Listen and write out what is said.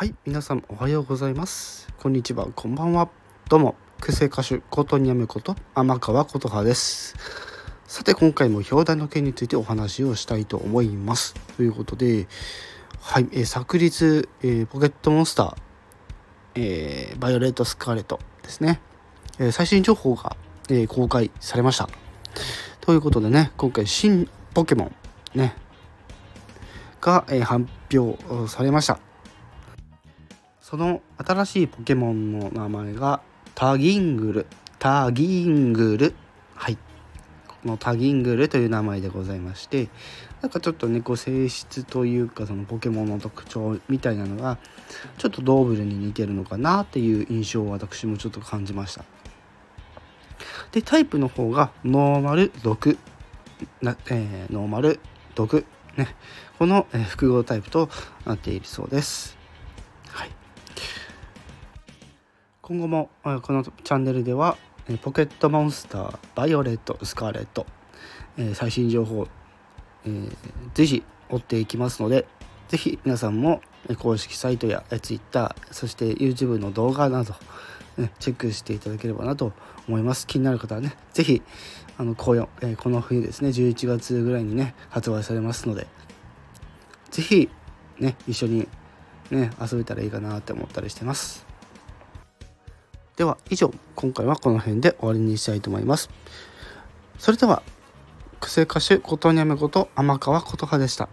はい皆さんおはようございます。こんにちはこんばんは。どうもクセ歌手ことにやめこと天川琴葉です。さて今回も表題の件についてお話をしたいと思います。ということではい、えー、昨日、えー、ポケットモンスター、えー、バイオレット・スカーレットですね、えー、最新情報が、えー、公開されました。ということでね今回新ポケモンねが、えー、発表されました。その新しいポケモンの名前がタギングル。タギングル。はい。このタギングルという名前でございましてなんかちょっとねこう性質というかそのポケモンの特徴みたいなのがちょっとドーブルに似てるのかなっていう印象を私もちょっと感じました。でタイプの方がノーマル毒。な、えー、ノーマル毒。ね。この、え、複合タイプとなっているそうです。今後もこのチャンネルではポケットモンスターバイオレットスカーレット最新情報随時追っていきますので是非皆さんも公式サイトや Twitter そして YouTube の動画などチェックしていただければなと思います。気になる方はね是非あの紅葉、この冬ですね11月ぐらいにね発売されますので是非ね一緒にね遊べたらいいかなって思ったりしてます。では以上今回はこの辺で終わりにしたいと思います。それでは癖歌手琴にゃめこと天川琴葉でした。